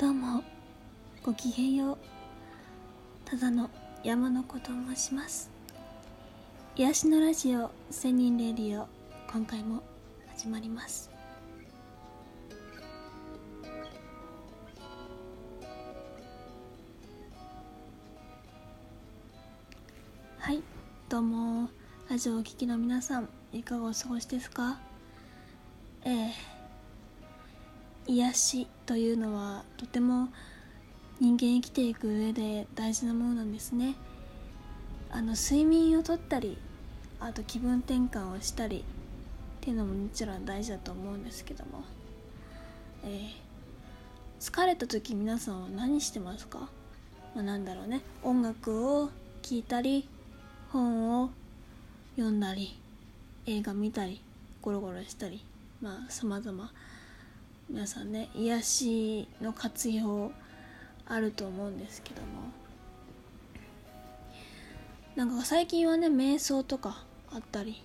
どうもごきげんよう。ただの山の子と申します。癒しのラジオ千人レディオ今回も始まります。はいどうも。ラジオをお聴きの皆さんいかがお過ごしですか？ええ。癒しというのはとても人間生きていく上で大事なものなんですね。あの睡眠をとったりあと気分転換をしたりっていうのももちろん大事だと思うんですけども、えー、疲れた時皆さんは何してますか、まあ、なんだろうね。音楽を聴いたり本を読んだり映画見たりゴロゴロしたりまあ様々。皆さんね癒しの活用あると思うんですけども。なんか最近はね瞑想とかあったり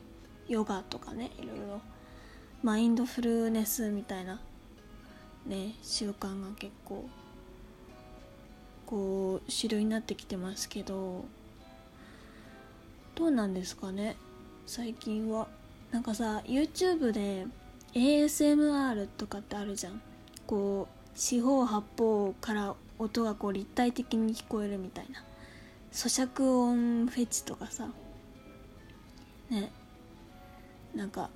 ヨガとかねいろいろ。マインドフルネスみたいなね習慣が結構こう主流になってきてますけど。どうなんですかね最近は。なんかさ YouTube で ASMR とかってあるじゃん。こう四方八方から音がこう立体的に聞こえるみたいな。咀嚼音フェチとかさ。ね。なんか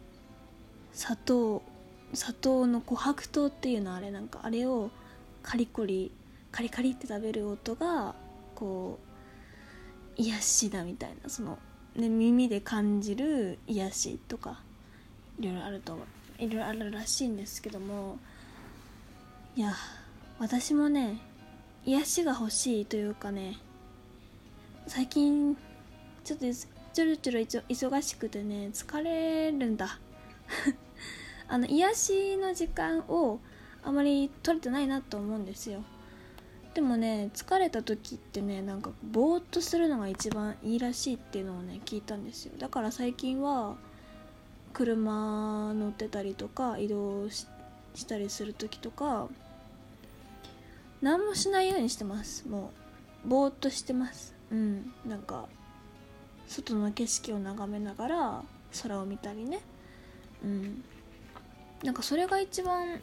砂糖砂糖の琥珀糖っていうのあれ。なんかあれをカリコリカリカリって食べる音がこう癒しだみたいな。その、ね、耳で感じる癒しとかいろいろあると思う。いろいろあるらしいんですけどもいや私もね癒しが欲しいというかね最近ちょっとちょろちょろ忙しくてね疲れるんだ。あの癒しの時間をあまり取れてないなと思うんですよ。でもね疲れた時ってねなんかぼーっとするのが一番いいらしいっていうのをね聞いたんですよ。だから最近は車乗ってたりとか移動したりする時とか何もしないようにしてます。もうぼーっとしてます。うん。なんか外の景色を眺めながら空を見たりね。うん。なんかそれが一番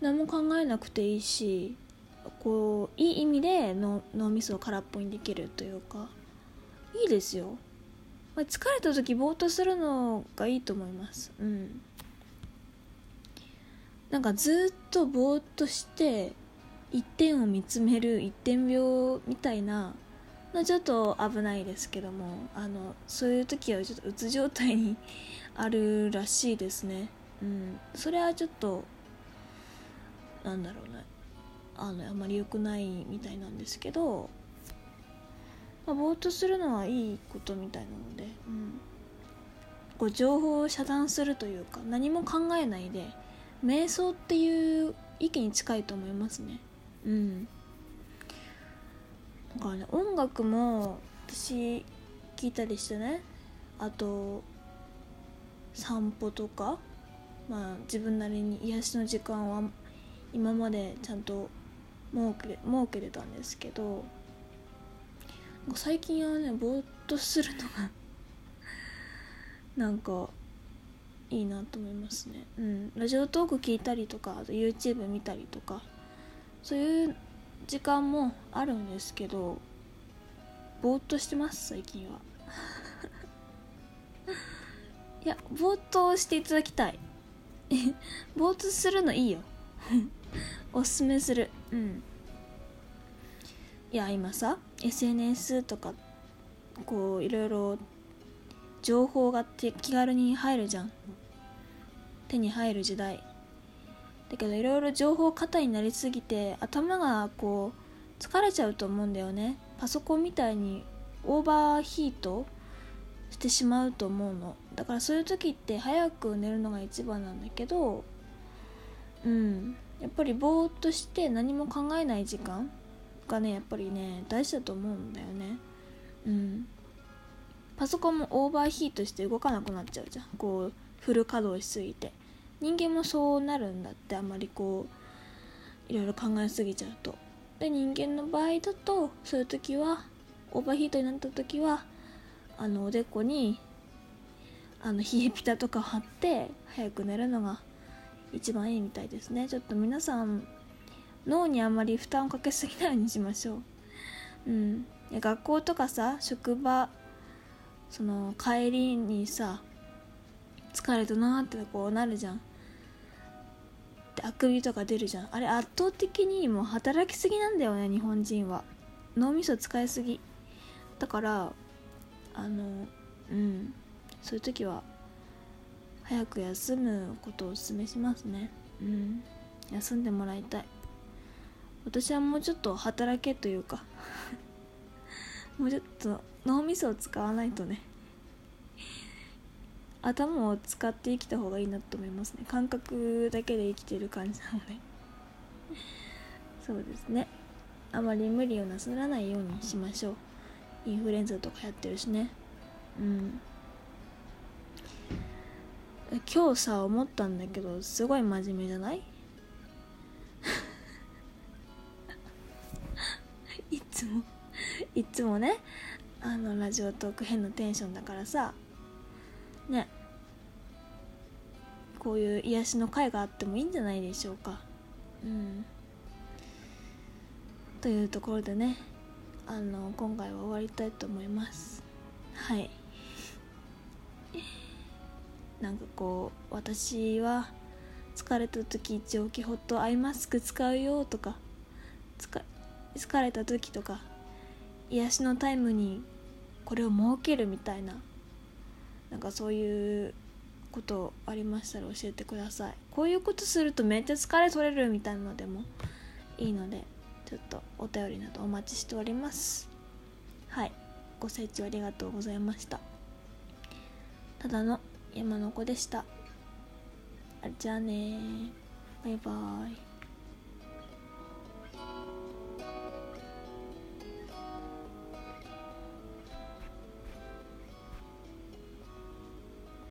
何も考えなくていいしこういい意味での脳みそを空っぽにできるというかいいですよ。まあ、疲れた時ぼーっとするのがいいと思います。うん。なんかずっとぼーっとして一点を見つめる一点病みたいなのちょっと危ないですけどもあのそういう時はちょっとうつ状態に あるらしいですね。うん。それはちょっとなんだろうねあのあまり良くないみたいなんですけどまあ、ぼーっとするのはいいことみたいなので、うん、こう情報を遮断するというか何も考えないで瞑想っていう域に近いと思いますね。うん。だからね音楽も私聞いたりしてねあと散歩とかまあ自分なりに癒しの時間は今までちゃんと設け設けてたんですけど最近はねぼーっとするのがなんかいいなと思いますね。うん。ラジオトーク聞いたりとかあと YouTube 見たりとかそういう時間もあるんですけどぼーっとしてます最近は。いやぼーっとしていただきたい。ぼーっとするのいいよ。おすすめする。うん。いや今さ SNS とかこういろいろ情報が気軽に入るじゃん。手に入る時代。だけどいろいろ情報過多になりすぎて頭がこう疲れちゃうと思うんだよね。パソコンみたいにオーバーヒートしてしまうと思うの。だからそういう時って早く寝るのが一番なんだけどうん。やっぱりぼーっとして何も考えない時間。がねやっぱりね大事だと思うんだよね。うん。パソコンもオーバーヒートして動かなくなっちゃうじゃん。こうフル稼働しすぎて。人間もそうなるんだってあんまりこういろいろ考えすぎちゃうと。で人間の場合だとそういう時はオーバーヒートになった時はあのおでこにあの冷えピタとか貼って早く寝るのが一番いいみたいですね。ちょっと皆さん脳にあまり負担をかけすぎないようにしましょう。うん。学校とかさ職場その帰りにさ疲れたなってこうなるじゃん。であくびとか出るじゃん。あれ圧倒的にもう働きすぎなんだよね日本人は。脳みそ使いすぎ。だからあのうん。そういう時は早く休むことをお勧めしますね。うん。休んでもらいたい。私はもうちょっと働けというか もうちょっと脳みそを使わないとね頭を使って生きた方がいいなと思いますね。感覚だけで生きてる感じなので。そうですね。あまり無理をなさらないようにしましょう。インフルエンザとかやってるしね。うん。今日さ思ったんだけどすごい真面目じゃない？つもいつもねあのラジオトーク変なテンションだからさねこういう癒しの会があってもいいんじゃないでしょうか。うん。というところでねあの今回は終わりたいと思います。はい。なんかこう私は疲れた時一応キホットアイマスク使うよとか疲れた時とか癒しのタイムにこれを設けるみたいななんかそういうことありましたら教えてください。こういうことするとめっちゃ疲れ取れるみたいなのでもいいのでちょっとお便りなどお待ちしております。はい。ご清聴ありがとうございました。ただの山の子でした。じゃあねバイバーイ。